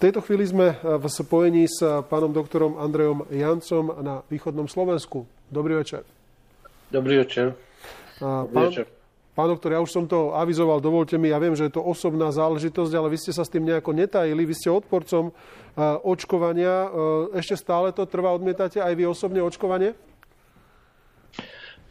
tejto chvíli sme v spojení s pánom doktorom Andrejom Jancom na východnom Slovensku. Dobrý večer. Dobrý večer. Pán, Dobrý večer. Pán doktor, ja už som to avizoval, dovolte mi, ja viem, že je to osobná záležitosť, ale vy ste sa s tým nejako netajili, vy ste odporcom očkovania. Ešte stále to trvá, odmietate aj vy osobne očkovanie?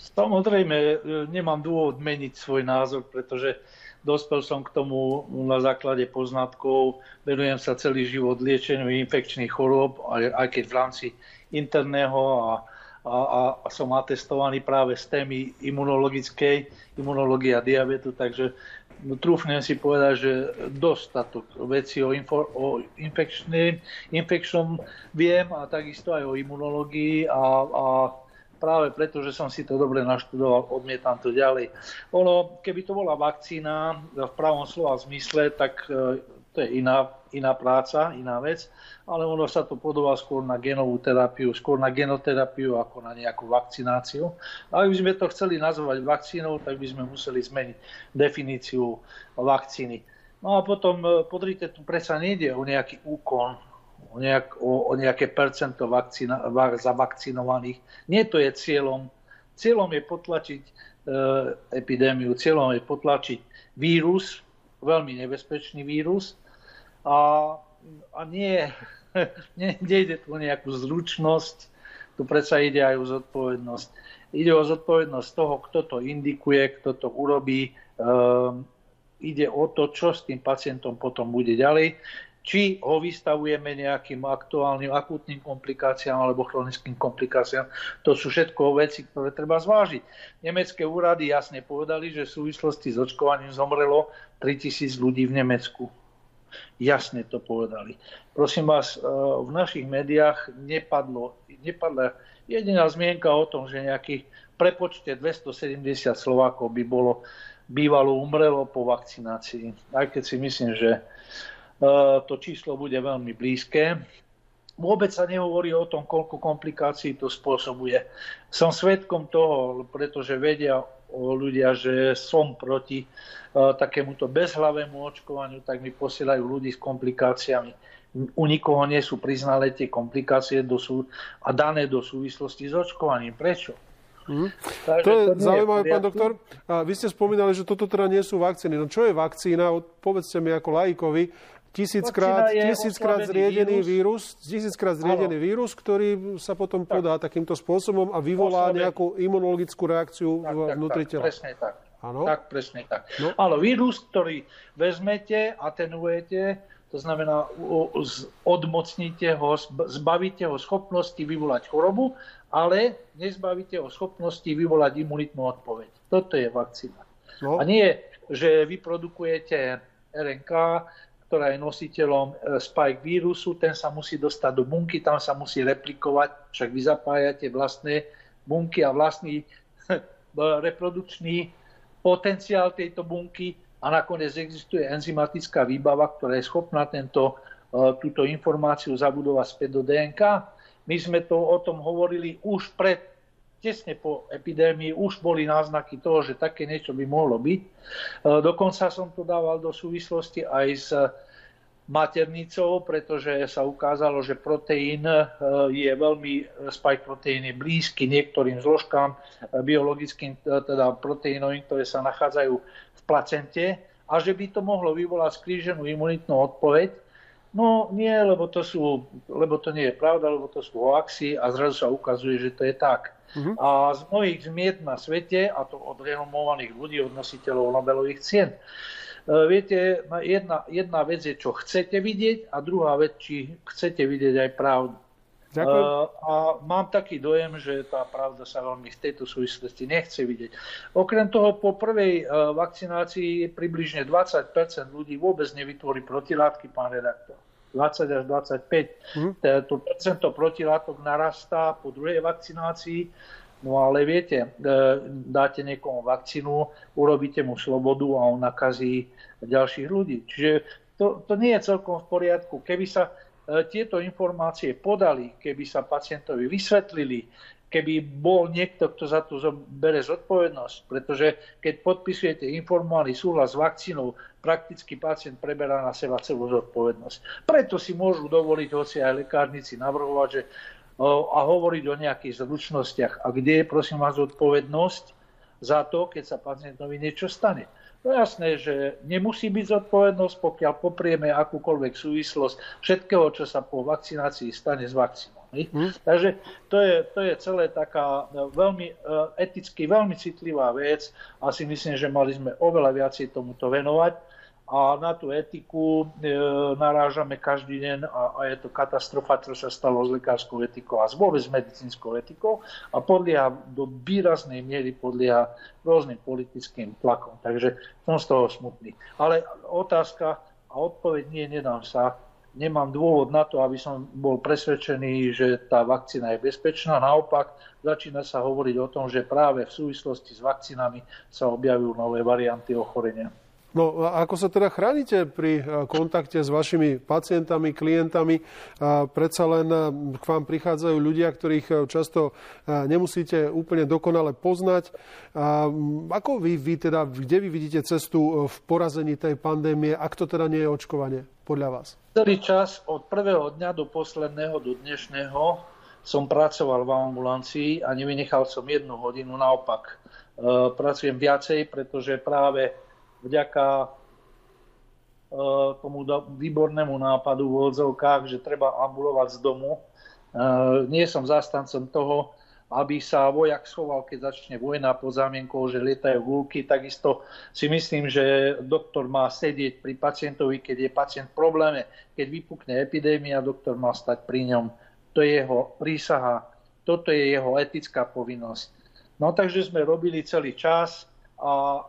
Samozrejme, nemám dôvod meniť svoj názor, pretože dospel som k tomu na základe poznatkov, venujem sa celý život liečeniu infekčných chorôb, aj keď v rámci interného a, a, a som atestovaný práve z témy imunologickej, imunológia diabetu, takže trúfnem si povedať, že dostatok veci o, info, o infekčnom viem a takisto aj o imunológii a, a práve preto, že som si to dobre naštudoval, odmietam to ďalej. Ono, keby to bola vakcína v pravom slova zmysle, tak e, to je iná, iná práca, iná vec, ale ono sa to podobá skôr na genovú terapiu, skôr na genoterapiu ako na nejakú vakcináciu. A ak by sme to chceli nazvať vakcínou, tak by sme museli zmeniť definíciu vakcíny. No a potom, e, podrite, tu predsa nejde o nejaký úkon, o, nejak, o, o nejaké percento vakcína, zavakcinovaných. Nie to je cieľom. Cieľom je potlačiť e, epidémiu, cieľom je potlačiť vírus, veľmi nebezpečný vírus a, a nie, nie, nejde tu nejakú zručnosť, tu predsa ide aj o zodpovednosť. Ide o zodpovednosť toho, kto to indikuje, kto to urobí. E, ide o to, čo s tým pacientom potom bude ďalej či ho vystavujeme nejakým aktuálnym akútnym komplikáciám alebo chronickým komplikáciám. To sú všetko veci, ktoré treba zvážiť. Nemecké úrady jasne povedali, že v súvislosti s očkovaním zomrelo 3000 ľudí v Nemecku. Jasne to povedali. Prosím vás, e, v našich médiách nepadlo, nepadla jediná zmienka o tom, že nejakých prepočte 270 Slovákov by bolo bývalo umrelo po vakcinácii. Aj keď si myslím, že to číslo bude veľmi blízke. Vôbec sa nehovorí o tom, koľko komplikácií to spôsobuje. Som svetkom toho, pretože vedia o ľudia, že som proti uh, takémuto bezhlavému očkovaniu, tak mi posielajú ľudí s komplikáciami. U nikoho nie sú priznalé tie komplikácie do sú, a dané do súvislosti s očkovaním. Prečo? Mm. to je to zaujímavé, pán doktor. A vy ste spomínali, že toto teda nie sú vakcíny. No čo je vakcína? Povedzte mi ako lajkovi, tisíckrát, tisíckrát zriedený vírus, tisíckrát zriedený vírus, ktorý sa potom tak. podá takýmto spôsobom a vyvolá Oslavený. nejakú imunologickú reakciu tak, vnútri tela. presne tak. Áno? Tak, presne tak. No. Ale vírus, ktorý vezmete, atenuujete, to znamená, odmocníte ho, zbavíte ho schopnosti vyvolať chorobu, ale nezbavíte ho schopnosti vyvolať imunitnú odpoveď. Toto je vakcína. No. A nie, že vyprodukujete RNK, ktorá je nositeľom e, spike vírusu, ten sa musí dostať do bunky, tam sa musí replikovať, však vy zapájate vlastné bunky a vlastný reprodukčný potenciál tejto bunky a nakoniec existuje enzymatická výbava, ktorá je schopná tento, e, túto informáciu zabudovať späť do DNK. My sme to o tom hovorili už pred tesne po epidémii už boli náznaky toho, že také niečo by mohlo byť. E, dokonca som to dával do súvislosti aj s maternicou, pretože sa ukázalo, že proteín e, je veľmi, spike proteín je blízky niektorým zložkám e, biologickým, teda proteínovým, ktoré sa nachádzajú v placente a že by to mohlo vyvolať skríženú imunitnú odpoveď, No nie, lebo to, sú, lebo to nie je pravda, lebo to sú hoaxy a zrazu sa ukazuje, že to je tak. Uh-huh. A z mnohých zmiet na svete, a to od renomovaných ľudí, od nositeľov Nobelových cien, e, viete, jedna, jedna vec je, čo chcete vidieť a druhá vec, či chcete vidieť aj pravdu. Ďakujem. Uh, a mám taký dojem, že tá pravda sa veľmi v tejto súvislosti nechce vidieť. Okrem toho, po prvej uh, vakcinácii približne 20% ľudí vôbec nevytvorí protilátky, pán redaktor. 20 až 25. Mm. To percento protilátok narastá po druhej vakcinácii. No ale viete, e, dáte niekomu vakcínu, urobíte mu slobodu a on nakazí ďalších ľudí. Čiže to, to nie je celkom v poriadku. Keby sa tieto informácie podali, keby sa pacientovi vysvetlili, keby bol niekto, kto za to bere zodpovednosť, pretože keď podpisujete informovaný súhlas s vakcínou, prakticky pacient preberá na seba celú zodpovednosť. Preto si môžu dovoliť hoci aj lekárnici navrhovať, že a hovoriť o nejakých zručnostiach. A kde je, prosím vás, zodpovednosť za to, keď sa pacientovi niečo stane? No jasné, že nemusí byť zodpovednosť, pokiaľ poprieme akúkoľvek súvislosť všetkého, čo sa po vakcinácii stane s vakcínou. Hmm. Takže to je, to je celé taká e, veľmi e, eticky, veľmi citlivá vec a si myslím, že mali sme oveľa viacej tomuto venovať a na tú etiku e, narážame každý deň a, a je to katastrofa, čo sa stalo s lekárskou etikou a vôbec s medicínskou etikou a podlieha do výraznej miery podlieha rôznym politickým tlakom. Takže som z toho smutný. Ale otázka a odpoveď nie, nedám sa. Nemám dôvod na to, aby som bol presvedčený, že tá vakcína je bezpečná. Naopak, začína sa hovoriť o tom, že práve v súvislosti s vakcínami sa objavujú nové varianty ochorenia. No a ako sa teda chránite pri eh, kontakte s vašimi pacientami, klientami? A predsa len eh, k vám prichádzajú ľudia, ktorých často nemusíte úplne dokonale poznať. Ako vy, vy teda, kde vy vidíte cestu v porazení tej pandémie, ak to teda nie je očkovanie podľa vás? Celý čas od prvého dňa do posledného, do dnešného som pracoval v ambulancii a nevynechal som jednu hodinu. Naopak, pracujem viacej, pretože práve vďaka e, tomu výbornému nápadu v odzovkách, že treba ambulovať z domu. E, nie som zastancom toho, aby sa vojak schoval, keď začne vojna pod zámienkou, že lietajú gulky. Takisto si myslím, že doktor má sedieť pri pacientovi, keď je pacient v probléme. Keď vypukne epidémia, doktor má stať pri ňom. To je jeho prísaha. Toto je jeho etická povinnosť. No takže sme robili celý čas a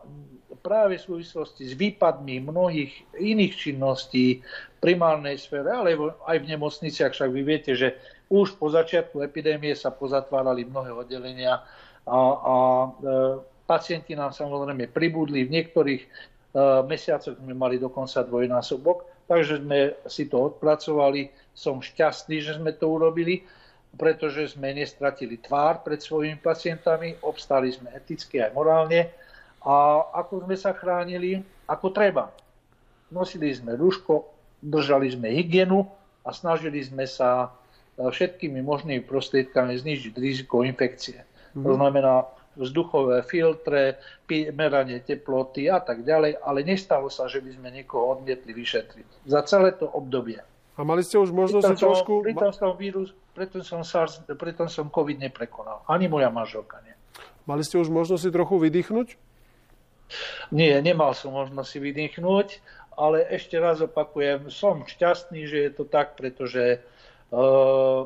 práve v súvislosti s výpadmi mnohých iných činností v primárnej sfére, ale aj v nemocniciach, však vy viete, že už po začiatku epidémie sa pozatvárali mnohé oddelenia a, a e, pacienti nám samozrejme pribudli. V niektorých e, mesiacoch sme mali dokonca dvojnásobok, takže sme si to odpracovali. Som šťastný, že sme to urobili pretože sme nestratili tvár pred svojimi pacientami, obstali sme eticky aj morálne a ako sme sa chránili, ako treba. Nosili sme rúško, držali sme hygienu a snažili sme sa e, všetkými možnými prostriedkami znižiť riziko infekcie. Mm-hmm. To znamená vzduchové filtre, meranie teploty a tak ďalej, ale nestalo sa, že by sme niekoho odmietli vyšetriť. Za celé to obdobie. A mali ste už možnosť si trošku... Pritom som vírus, preto som, SARS, preto som COVID neprekonal. Ani moja manželka nie. Mali ste už možnosť si trochu vydýchnuť? Nie, nemal som možnosť si vydýchnuť, ale ešte raz opakujem, som šťastný, že je to tak, pretože uh,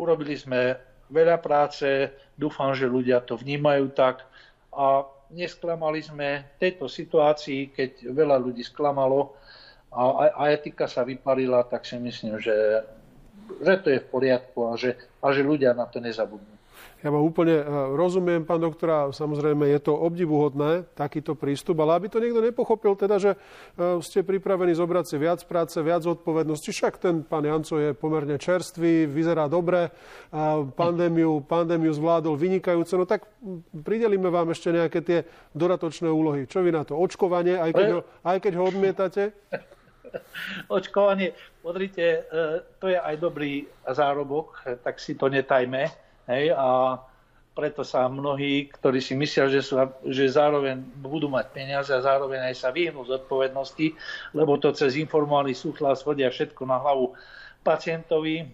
urobili sme veľa práce, dúfam, že ľudia to vnímajú tak a nesklamali sme v tejto situácii, keď veľa ľudí sklamalo a, a etika sa vyparila, tak si myslím, že, že to je v poriadku a že, a že ľudia na to nezabudnú. Ja vám úplne e, rozumiem, pán doktora, samozrejme je to obdivuhodné, takýto prístup, ale aby to niekto nepochopil, teda, že e, ste pripravení zobrať si viac práce, viac odpovednosti. Však ten pán Janco je pomerne čerstvý, vyzerá dobre, a pandémiu, pandémiu zvládol vynikajúco, no tak pridelíme vám ešte nejaké tie dodatočné úlohy. Čo vy na to? Očkovanie, aj keď ho, aj keď ho odmietate? Očkovanie, podrite, to je aj dobrý zárobok, tak si to netajme Hej, a preto sa mnohí, ktorí si myslia, že, sú, že zároveň budú mať peniaze a zároveň aj sa vyhnú z odpovednosti, lebo to cez informovaný súhlas vodia všetko na hlavu pacientovi,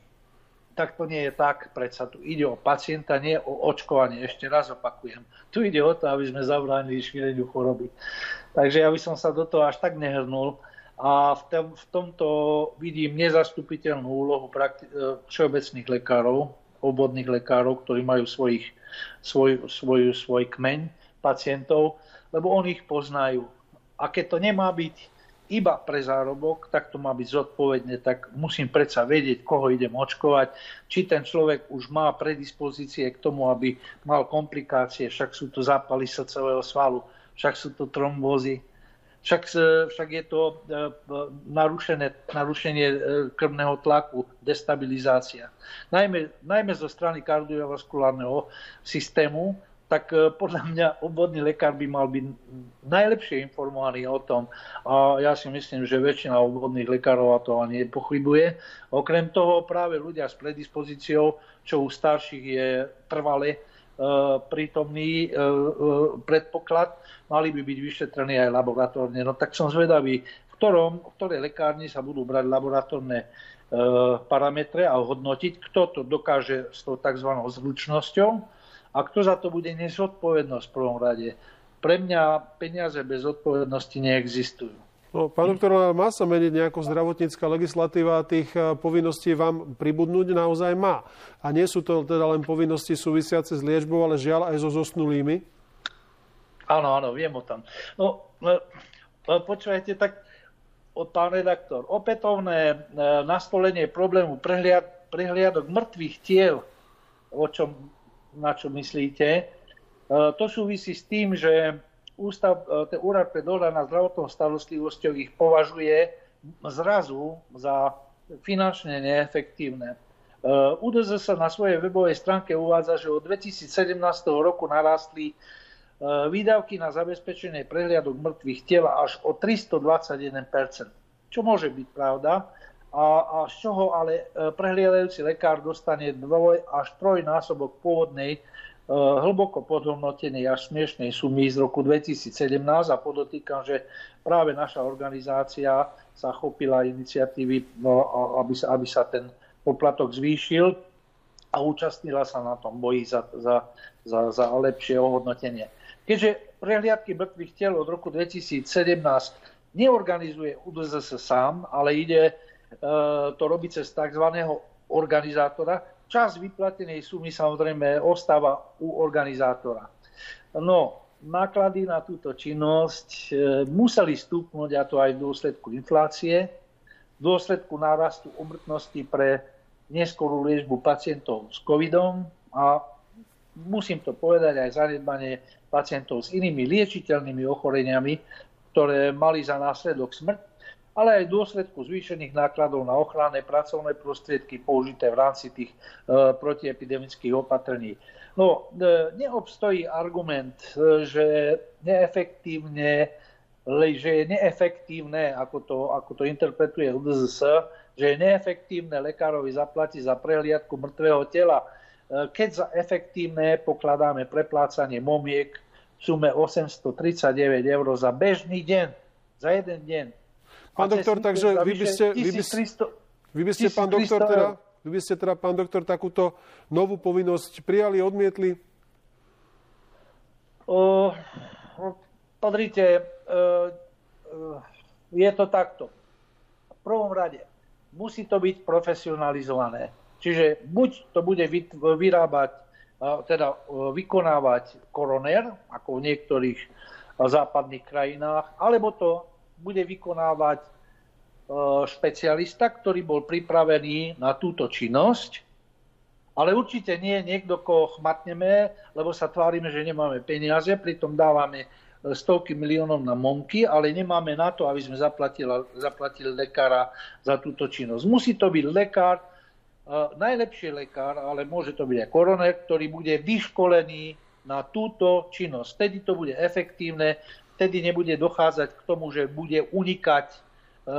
tak to nie je tak. Predsa tu ide o pacienta, nie o očkovanie. Ešte raz opakujem. Tu ide o to, aby sme zabránili šíreniu choroby. Takže ja by som sa do toho až tak nehrnul. A v, tom, v tomto vidím nezastupiteľnú úlohu e, všeobecných lekárov, obvodných lekárov, ktorí majú svojich, svoj, svoj, svoj kmeň pacientov, lebo oni ich poznajú. A keď to nemá byť iba pre zárobok, tak to má byť zodpovedne, tak musím predsa vedieť, koho idem očkovať, či ten človek už má predispozície k tomu, aby mal komplikácie, však sú to zápaly srdcového svalu, však sú to trombózy, však, e, však je to e, narušené, narušenie e, krvného tlaku, destabilizácia. Najmä, najmä zo strany kardiovaskulárneho systému tak e, podľa mňa obvodný lekár by mal byť najlepšie informovaný o tom. A ja si myslím, že väčšina obvodných lekárov to ani nepochybuje. Okrem toho práve ľudia s predispozíciou, čo u starších je trvale e, prítomný e, predpoklad, mali by byť vyšetrení aj laboratórne. No tak som zvedavý, v, ktorom, v ktorej lekárni sa budú brať laboratórne parametre a hodnotiť, kto to dokáže s tou tzv. zvučnosťou a kto za to bude nesť zodpovednosť v prvom rade. Pre mňa peniaze bez zodpovednosti neexistujú. No, pán doktor, má sa meniť nejaká zdravotnícka legislatíva a tých eh, povinností vám pribudnúť naozaj má. A nie sú to teda len povinnosti súvisiace s liečbou, ale žiaľ aj so zosnulými? Áno, áno, viem o tom. No, eh, eh, počúvajte, tak pán redaktor, opätovné nastolenie problému prehliad, prehliadok mŕtvych tiel, o čom na čo myslíte. E, to súvisí s tým, že ústav, e, ten úrad pre dohľad na zdravotnou starostlivosťou ich považuje zrazu za finančne neefektívne. UDZ sa na svojej webovej stránke uvádza, že od 2017 roku narastli e, výdavky na zabezpečenie prehliadok mŕtvych tela až o 321%. Čo môže byť pravda, a, a z čoho ale e, prehliadajúci lekár dostane dvoj až trojnásobok pôvodnej e, hlboko podhodnotenej až smiešnej sumy z roku 2017 a podotýkam, že práve naša organizácia sa chopila iniciatívy, no, aby, sa, aby sa ten poplatok zvýšil a účastnila sa na tom boji za, za, za, za lepšie ohodnotenie. Keďže prehliadky mŕtvych tel od roku 2017 neorganizuje UDZS sám, ale ide E, to robí cez tzv. organizátora. Čas vyplatenej sumy samozrejme ostáva u organizátora. No, náklady na túto činnosť e, museli stúpnuť, a to aj v dôsledku inflácie, v dôsledku nárastu umrtnosti pre neskorú liečbu pacientov s covidom a musím to povedať aj zanedbanie pacientov s inými liečiteľnými ochoreniami, ktoré mali za následok smrť ale aj v dôsledku zvýšených nákladov na ochranné pracovné prostriedky použité v rámci tých e, protiepidemických opatrení. No, e, neobstojí argument, e, že neefektívne že je neefektívne, ako to, ako to interpretuje UDZS, že je neefektívne lekárovi zaplatiť za prehliadku mŕtvého tela, keď za efektívne pokladáme preplácanie momiek v sume 839 eur za bežný deň, za jeden deň. Pán doktor, takže vy by ste, vy by, vy by ste pán doktor, teda, vy by ste teda, pán doktor, takúto novú povinnosť prijali, odmietli? Uh, podrite, uh, uh, je to takto. V prvom rade musí to byť profesionalizované. Čiže buď to bude vyrábať, teda vykonávať koroner, ako v niektorých západných krajinách, alebo to bude vykonávať e, špecialista, ktorý bol pripravený na túto činnosť, ale určite nie niekto, koho chmatneme, lebo sa tvárime, že nemáme peniaze, pritom dávame e, stovky miliónov na monky, ale nemáme na to, aby sme zaplatili, zaplatili lekára za túto činnosť. Musí to byť lekár, e, najlepší lekár, ale môže to byť aj koroner, ktorý bude vyškolený na túto činnosť. Vtedy to bude efektívne, vtedy nebude dochádzať k tomu, že bude unikať e, e,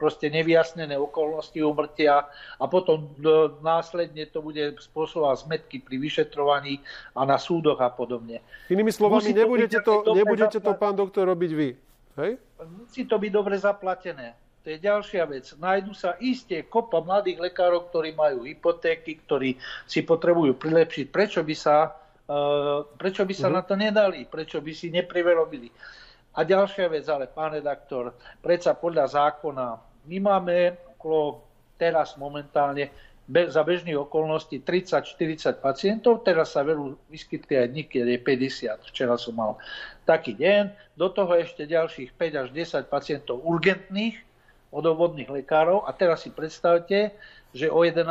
proste nevyjasnené okolnosti umrtia a potom následne to bude spôsobovať zmetky pri vyšetrovaní a na súdoch a podobne. Inými slovami, nebudete to, nebudete to, pán doktor, robiť vy. Hej? Musí to byť dobre zaplatené. To je ďalšia vec. Nájdu sa isté kopa mladých lekárov, ktorí majú hypotéky, ktorí si potrebujú prilepšiť. Prečo by sa Eh, prečo by sa uh-huh. na to nedali? Prečo by si nepriverobili? A ďalšia vec, ale pán redaktor, predsa podľa zákona, my máme okolo teraz momentálne be, za bežných okolností 30-40 pacientov, teraz sa veru vyskytli aj dní, keď je 50. Včera som mal taký deň, do toho ešte ďalších 5 až 10 pacientov urgentných od obvodných lekárov a teraz si predstavte, že o 11.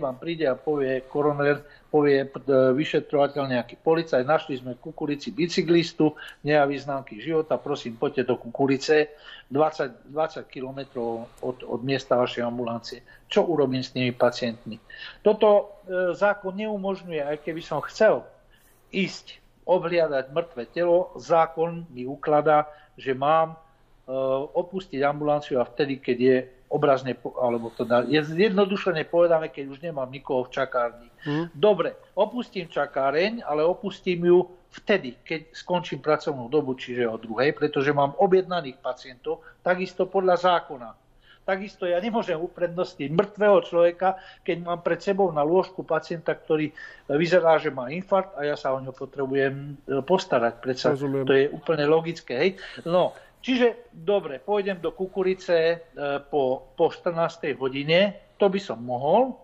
vám príde a povie koroner, povie e, vyšetrovateľ nejaký policaj, našli sme kukurici bicyklistu, nejaví známky života, prosím, poďte do kukurice 20, 20 km od, od miesta vašej ambulancie. Čo urobím s tými pacientmi? Toto e, zákon neumožňuje, aj keby som chcel, ísť obhliadať mŕtve telo, zákon mi ukladá, že mám opustiť ambulanciu a vtedy, keď je obrazne, alebo to dá, je zjednodušene povedané, keď už nemám nikoho v čakárni. Hmm. Dobre, opustím čakáreň, ale opustím ju vtedy, keď skončím pracovnú dobu, čiže o druhej, pretože mám objednaných pacientov, takisto podľa zákona. Takisto ja nemôžem uprednostniť mŕtvého človeka, keď mám pred sebou na lôžku pacienta, ktorý vyzerá, že má infarkt a ja sa o ňo potrebujem e, postarať. Predsa Rozumiem. to je úplne logické. Hej? No, čiže dobre, pôjdem do kukurice e, po, po 14. hodine, to by som mohol,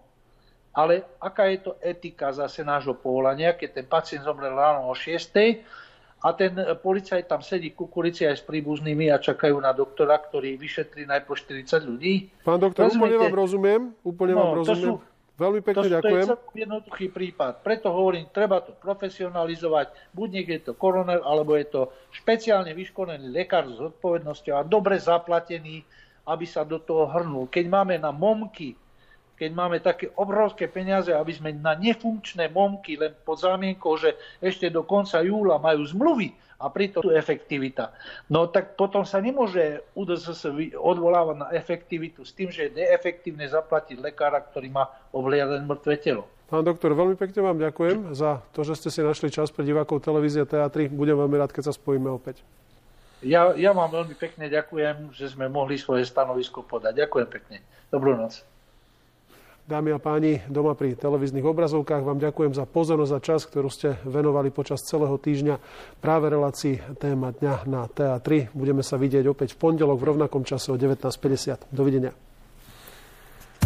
ale aká je to etika zase nášho povolania, keď ten pacient zomrel ráno o 6 a ten policajt tam sedí kukurici aj s príbuznými a čakajú na doktora, ktorý vyšetrí najprv 40 ľudí. Pán doktor, Rozumiete? úplne vám rozumiem. Úplne no, vám rozumiem. Sú, Veľmi pekne to, ďakujem. To je jednoduchý prípad. Preto hovorím, treba to profesionalizovať. Buď niekde je to koroner, alebo je to špeciálne vyškolený lekár s odpovednosťou a dobre zaplatený, aby sa do toho hrnul. Keď máme na momky keď máme také obrovské peniaze, aby sme na nefunkčné momky len pod zámienkou, že ešte do konca júla majú zmluvy a pritom tu efektivita. No tak potom sa nemôže UDSS odvolávať na efektivitu s tým, že je neefektívne zaplatiť lekára, ktorý má obhliadať mŕtve telo. Pán doktor, veľmi pekne vám ďakujem za to, že ste si našli čas pre divákov televízie Teatry. Budem veľmi rád, keď sa spojíme opäť. Ja, ja vám veľmi pekne ďakujem, že sme mohli svoje stanovisko podať. Ďakujem pekne. Dobrú noc. Dámy a páni, doma pri televíznych obrazovkách vám ďakujem za pozornosť a čas, ktorú ste venovali počas celého týždňa práve relácii téma dňa na TA3. Budeme sa vidieť opäť v pondelok v rovnakom čase o 19.50. Dovidenia.